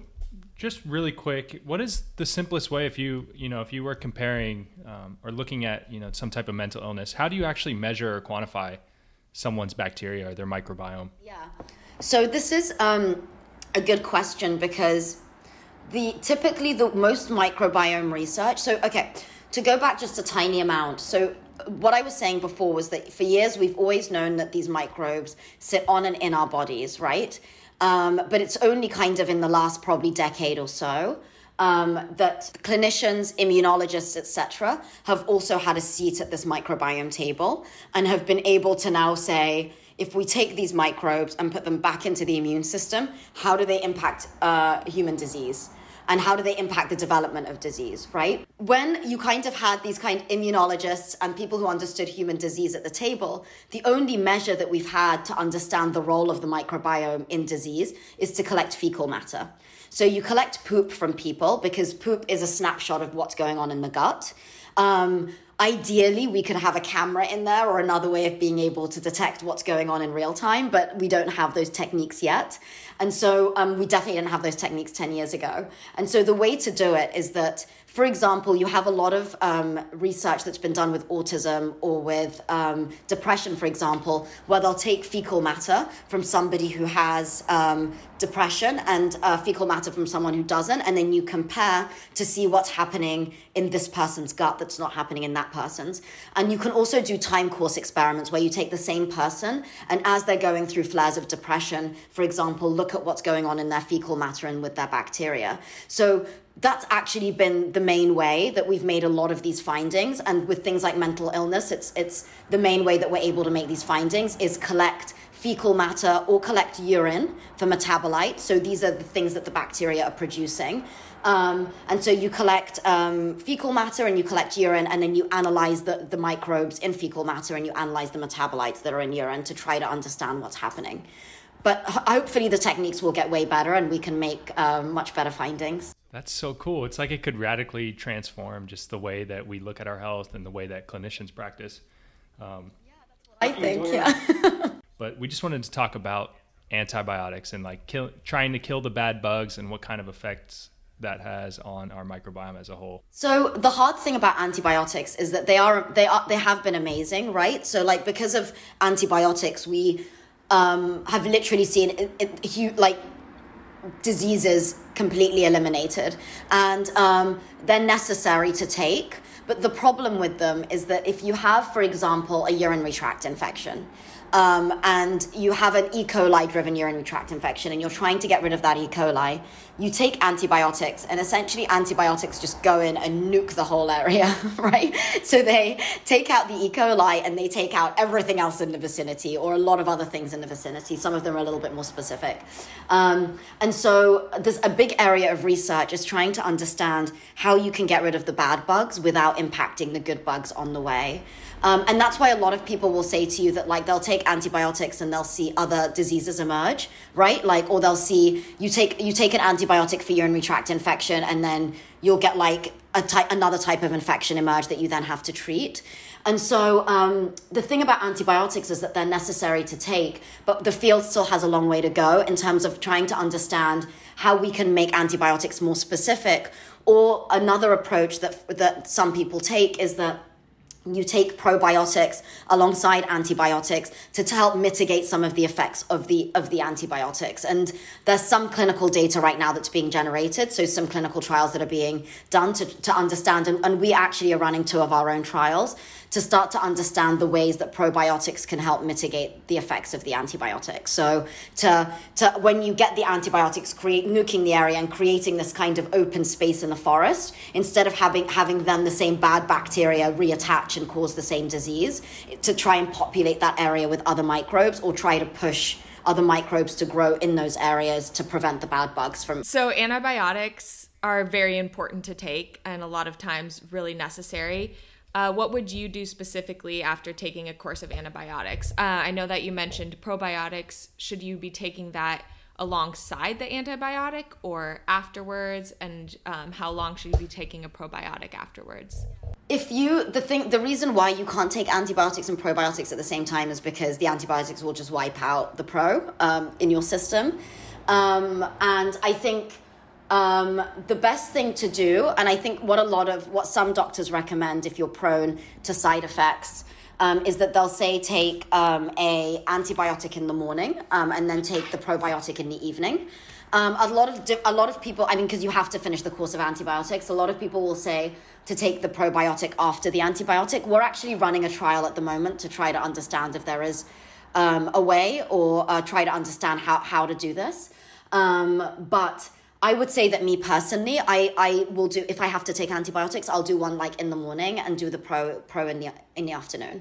just really quick, what is the simplest way if you, you know, if you were comparing um, or looking at, you know, some type of mental illness, how do you actually measure or quantify someone's bacteria or their microbiome? Yeah. So this is um, a good question because the typically the most microbiome research. So okay, to go back just a tiny amount. So what I was saying before was that for years we've always known that these microbes sit on and in our bodies, right? Um, but it's only kind of in the last probably decade or so um, that clinicians, immunologists, etc., have also had a seat at this microbiome table and have been able to now say, if we take these microbes and put them back into the immune system, how do they impact uh, human disease? And how do they impact the development of disease, right? When you kind of had these kind of immunologists and people who understood human disease at the table, the only measure that we've had to understand the role of the microbiome in disease is to collect fecal matter. So you collect poop from people because poop is a snapshot of what's going on in the gut. Um, ideally, we could have a camera in there or another way of being able to detect what's going on in real time, but we don't have those techniques yet. And so um, we definitely didn't have those techniques 10 years ago. And so the way to do it is that for example, you have a lot of um, research that's been done with autism or with um, depression, for example, where they'll take fecal matter from somebody who has um, depression and uh, fecal matter from someone who doesn't, and then you compare to see what's happening in this person's gut that's not happening in that person's. And you can also do time course experiments where you take the same person and as they're going through flares of depression, for example, look at what's going on in their fecal matter and with their bacteria. So that's actually been the main way that we've made a lot of these findings. And with things like mental illness it's it's the main way that we're able to make these findings is collect fecal matter or collect urine for metabolites so these are the things that the bacteria are producing. Um, and so you collect um, fecal matter and you collect urine and then you analyze the, the microbes in fecal matter and you analyze the metabolites that are in urine to try to understand what's happening. But hopefully the techniques will get way better and we can make um, much better findings that's so cool. It's like it could radically transform just the way that we look at our health and the way that clinicians practice. Um, I think, yeah. but we just wanted to talk about antibiotics and like kill, trying to kill the bad bugs and what kind of effects that has on our microbiome as a whole. So the hard thing about antibiotics is that they are they are they have been amazing, right? So like because of antibiotics, we um, have literally seen it, it, like diseases completely eliminated. And um, they're necessary to take. But the problem with them is that if you have, for example, a urinary tract infection, um, and you have an E. coli driven urinary tract infection and you're trying to get rid of that E. coli, you take antibiotics, and essentially antibiotics just go in and nuke the whole area, right? So they take out the E. coli and they take out everything else in the vicinity or a lot of other things in the vicinity. Some of them are a little bit more specific. Um, and so there's a big area of research is trying to understand how you can get rid of the bad bugs without impacting the good bugs on the way. Um, and that's why a lot of people will say to you that like they'll take antibiotics and they'll see other diseases emerge, right? Like, or they'll see you take you take an antibiotic for urinary tract infection and then you'll get like a type another type of infection emerge that you then have to treat. And so um, the thing about antibiotics is that they're necessary to take, but the field still has a long way to go in terms of trying to understand how we can make antibiotics more specific. Or another approach that that some people take is that you take probiotics alongside antibiotics to, to help mitigate some of the effects of the of the antibiotics. And there's some clinical data right now that's being generated so some clinical trials that are being done to, to understand and, and we actually are running two of our own trials to start to understand the ways that probiotics can help mitigate the effects of the antibiotics. So to, to when you get the antibiotics create nuking the area and creating this kind of open space in the forest, instead of having having then the same bad bacteria reattach and cause the same disease, to try and populate that area with other microbes or try to push other microbes to grow in those areas to prevent the bad bugs from. So antibiotics are very important to take and a lot of times really necessary. Uh, what would you do specifically after taking a course of antibiotics? Uh, I know that you mentioned probiotics. Should you be taking that alongside the antibiotic or afterwards? And um, how long should you be taking a probiotic afterwards? If you the thing the reason why you can't take antibiotics and probiotics at the same time is because the antibiotics will just wipe out the pro um, in your system, um, and I think um, the best thing to do, and I think what a lot of what some doctors recommend if you're prone to side effects, um, is that they'll say take um, a antibiotic in the morning um, and then take the probiotic in the evening. Um, a lot of di- a lot of people, I mean, because you have to finish the course of antibiotics. A lot of people will say to take the probiotic after the antibiotic. We're actually running a trial at the moment to try to understand if there is um, a way or uh, try to understand how how to do this. but I would say that me personally, I, I will do if I have to take antibiotics, I'll do one like in the morning and do the pro pro in the in the afternoon.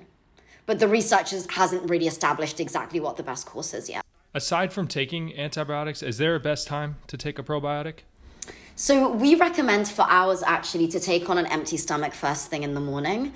but the research is, hasn't really established exactly what the best course is yet. Aside from taking antibiotics, is there a best time to take a probiotic? So we recommend for hours actually to take on an empty stomach first thing in the morning.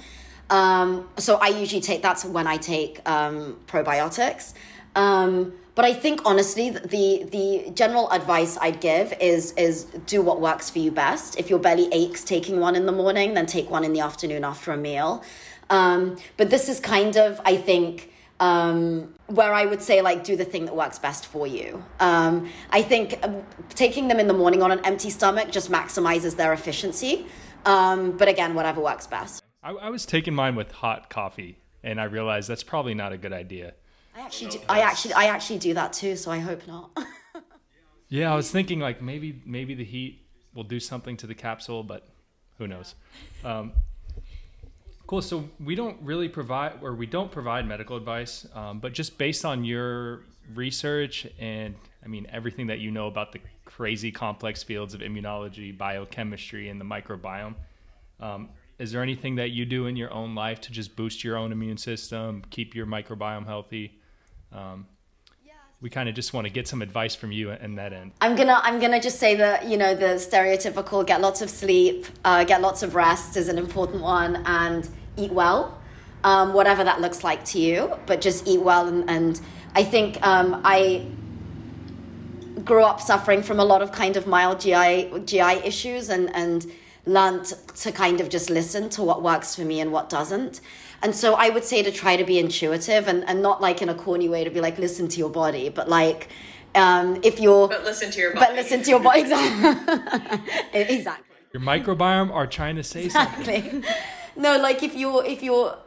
Um, so I usually take that's when I take um, probiotics. Um, but I think honestly, the the general advice I'd give is is do what works for you best. If your belly aches, taking one in the morning, then take one in the afternoon after a meal. Um, but this is kind of, I think, um, where I would say like do the thing that works best for you. Um, I think um, taking them in the morning on an empty stomach just maximizes their efficiency. Um, but again, whatever works best. I, I, was taking mine with hot coffee, and I realized that's probably not a good idea. I actually, do, I actually, I actually do that too. So I hope not. yeah, I was thinking like maybe maybe the heat will do something to the capsule, but who knows? Um, Cool. So we don't really provide, or we don't provide medical advice, um, but just based on your research and, I mean, everything that you know about the crazy complex fields of immunology, biochemistry, and the microbiome, um, is there anything that you do in your own life to just boost your own immune system, keep your microbiome healthy? Um, we kind of just want to get some advice from you in that end. I'm gonna I'm gonna just say that you know the stereotypical get lots of sleep, uh, get lots of rest is an important one, and eat well, um, whatever that looks like to you, but just eat well. And, and I think um, I grew up suffering from a lot of kind of mild GI, GI issues and, and learned to kind of just listen to what works for me and what doesn't. And so I would say to try to be intuitive and, and not like in a corny way to be like, listen to your body, but like, um, if you're but listen to your body. but listen to your body exactly exactly your microbiome are trying to say exactly. something no, like if you're if you're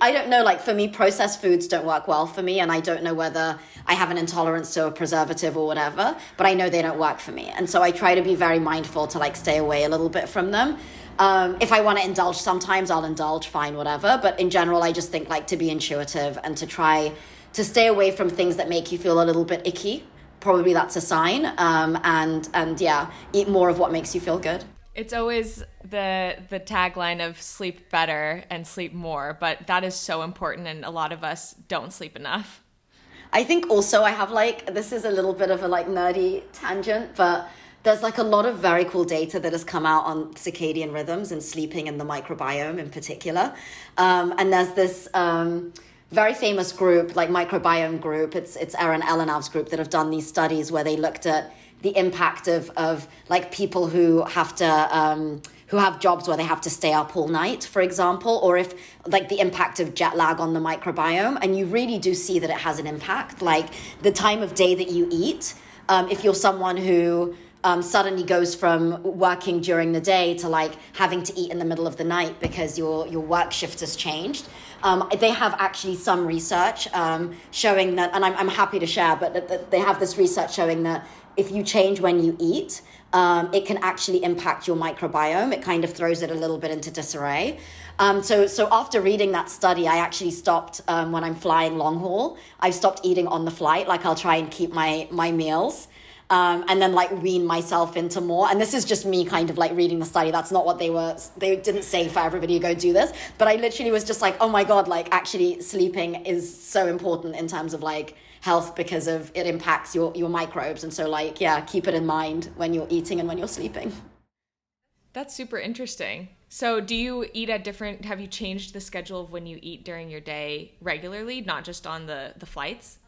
I don't know, like for me, processed foods don't work well for me, and I don't know whether I have an intolerance to a preservative or whatever, but I know they don't work for me. And so I try to be very mindful to like stay away a little bit from them. Um, if I want to indulge sometimes, I'll indulge, fine, whatever. But in general, I just think like to be intuitive and to try to stay away from things that make you feel a little bit icky. Probably that's a sign. Um, and, and yeah, eat more of what makes you feel good. It's always the the tagline of sleep better and sleep more, but that is so important and a lot of us don't sleep enough. I think also I have like this is a little bit of a like nerdy tangent, but there's like a lot of very cool data that has come out on circadian rhythms and sleeping and the microbiome in particular. Um, and there's this um, very famous group, like microbiome group. It's it's Eran Elinav's group that have done these studies where they looked at the impact of of like people who have to um, who have jobs where they have to stay up all night, for example, or if like the impact of jet lag on the microbiome, and you really do see that it has an impact. Like the time of day that you eat, um, if you're someone who um, suddenly goes from working during the day to like having to eat in the middle of the night because your your work shift has changed. Um, they have actually some research um, showing that, and I'm, I'm happy to share, but that they have this research showing that if you change when you eat, um, it can actually impact your microbiome. It kind of throws it a little bit into disarray. Um, so, so after reading that study, I actually stopped um, when I'm flying long haul. I've stopped eating on the flight. Like I'll try and keep my my meals. Um, and then like wean myself into more. And this is just me kind of like reading the study. That's not what they were, they didn't say for everybody to go do this. But I literally was just like, oh my God, like actually sleeping is so important in terms of like health because of it impacts your your microbes and so like yeah keep it in mind when you're eating and when you're sleeping that's super interesting so do you eat at different have you changed the schedule of when you eat during your day regularly not just on the the flights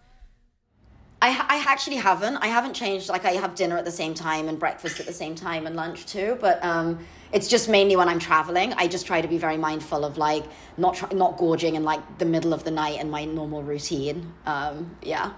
I, I actually haven't. I haven't changed. Like I have dinner at the same time and breakfast at the same time and lunch too. But um, it's just mainly when I'm traveling. I just try to be very mindful of like not try, not gorging in like the middle of the night in my normal routine. Um, yeah,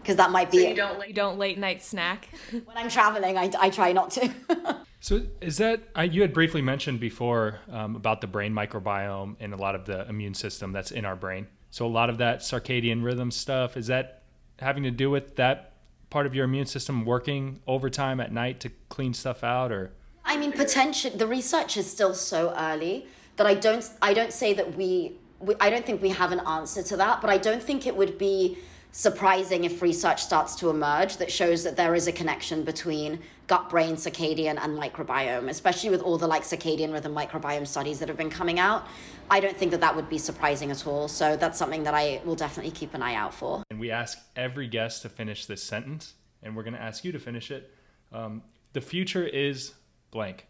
because that might be. So you don't you don't late night snack. when I'm traveling, I, I try not to. so is that I, you had briefly mentioned before um, about the brain microbiome and a lot of the immune system that's in our brain. So a lot of that circadian rhythm stuff is that having to do with that part of your immune system working overtime at night to clean stuff out or? I mean potential the research is still so early that I don't I don't say that we, we I don't think we have an answer to that but I don't think it would be surprising if research starts to emerge that shows that there is a connection between gut brain circadian and microbiome especially with all the like circadian rhythm microbiome studies that have been coming out. I don't think that that would be surprising at all so that's something that i will definitely keep an eye out for. And we ask every guest to finish this sentence and we're going to ask you to finish it. Um, the future is blank.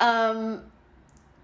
Um,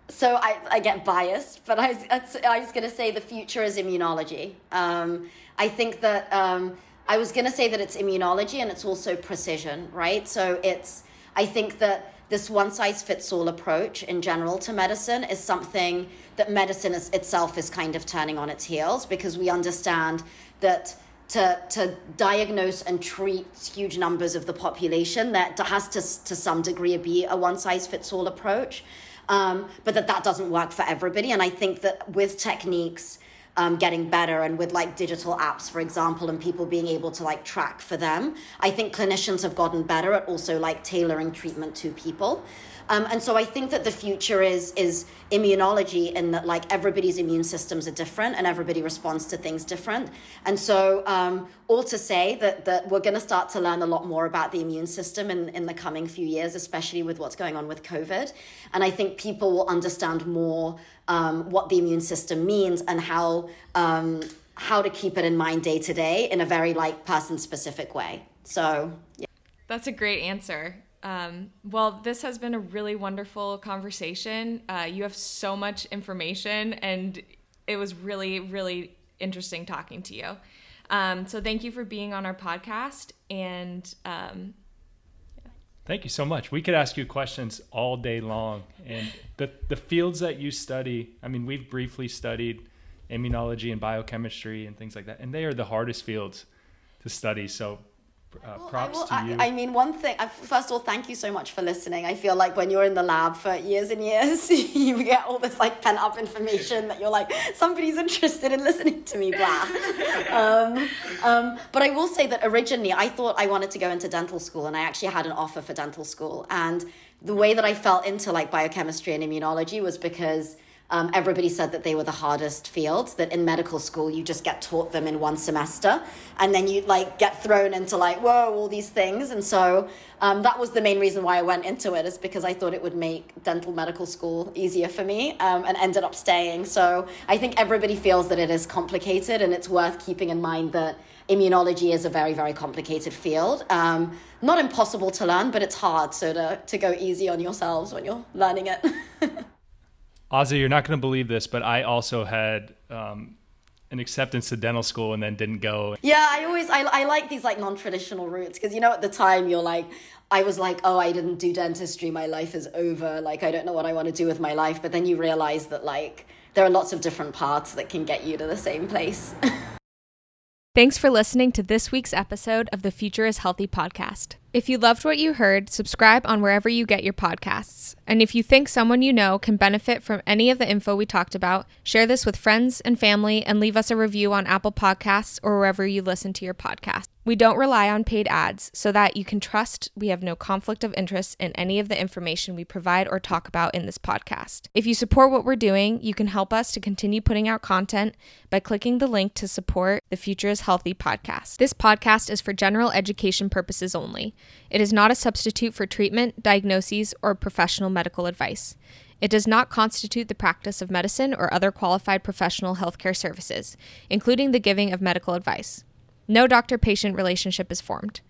so I, I get biased, but I was, I was going to say the future is immunology. Um, I think that um, I was going to say that it's immunology and it's also precision, right? So it's, I think that this one size fits all approach in general to medicine is something that medicine is, itself is kind of turning on its heels because we understand that to, to diagnose and treat huge numbers of the population that has to, to some degree be a one size fits all approach um, but that that doesn't work for everybody. And I think that with techniques um, getting better and with like digital apps, for example, and people being able to like track for them, I think clinicians have gotten better at also like tailoring treatment to people. Um, and so I think that the future is is immunology in that like everybody's immune systems are different and everybody responds to things different. And so um, all to say that that we're going to start to learn a lot more about the immune system in, in the coming few years, especially with what's going on with COVID. And I think people will understand more um, what the immune system means and how um, how to keep it in mind day to day in a very like person specific way. So yeah. That's a great answer. Um, well, this has been a really wonderful conversation. Uh, you have so much information, and it was really, really interesting talking to you. Um, so, thank you for being on our podcast. And um, yeah. thank you so much. We could ask you questions all day long. And the, the fields that you study, I mean, we've briefly studied immunology and biochemistry and things like that, and they are the hardest fields to study. So, uh, props will, to you. I, I, mean, one thing, first of all, thank you so much for listening. I feel like when you're in the lab for years and years, you get all this like pent up information that you're like, somebody's interested in listening to me, blah. um, um, but I will say that originally I thought I wanted to go into dental school and I actually had an offer for dental school. And the way that I fell into like biochemistry and immunology was because um, everybody said that they were the hardest fields, that in medical school you just get taught them in one semester and then you like get thrown into like, whoa, all these things. And so um, that was the main reason why I went into it is because I thought it would make dental medical school easier for me um, and ended up staying. So I think everybody feels that it is complicated and it's worth keeping in mind that immunology is a very, very complicated field. Um, not impossible to learn, but it's hard. So to, to go easy on yourselves when you're learning it. Ozzy, you're not going to believe this, but I also had um, an acceptance to dental school and then didn't go. Yeah, I always I, I like these like non-traditional routes because you know at the time you're like I was like, oh, I didn't do dentistry, my life is over. Like I don't know what I want to do with my life, but then you realize that like there are lots of different paths that can get you to the same place. Thanks for listening to this week's episode of the Future is Healthy podcast. If you loved what you heard, subscribe on wherever you get your podcasts. And if you think someone you know can benefit from any of the info we talked about, share this with friends and family and leave us a review on Apple Podcasts or wherever you listen to your podcast. We don't rely on paid ads so that you can trust we have no conflict of interest in any of the information we provide or talk about in this podcast. If you support what we're doing, you can help us to continue putting out content by clicking the link to support the Future is Healthy podcast. This podcast is for general education purposes only. It is not a substitute for treatment, diagnoses, or professional medical advice. It does not constitute the practice of medicine or other qualified professional healthcare services, including the giving of medical advice. No doctor patient relationship is formed.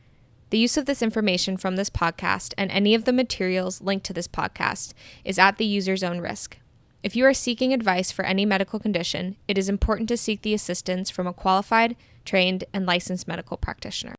The use of this information from this podcast and any of the materials linked to this podcast is at the user's own risk. If you are seeking advice for any medical condition, it is important to seek the assistance from a qualified, trained, and licensed medical practitioner.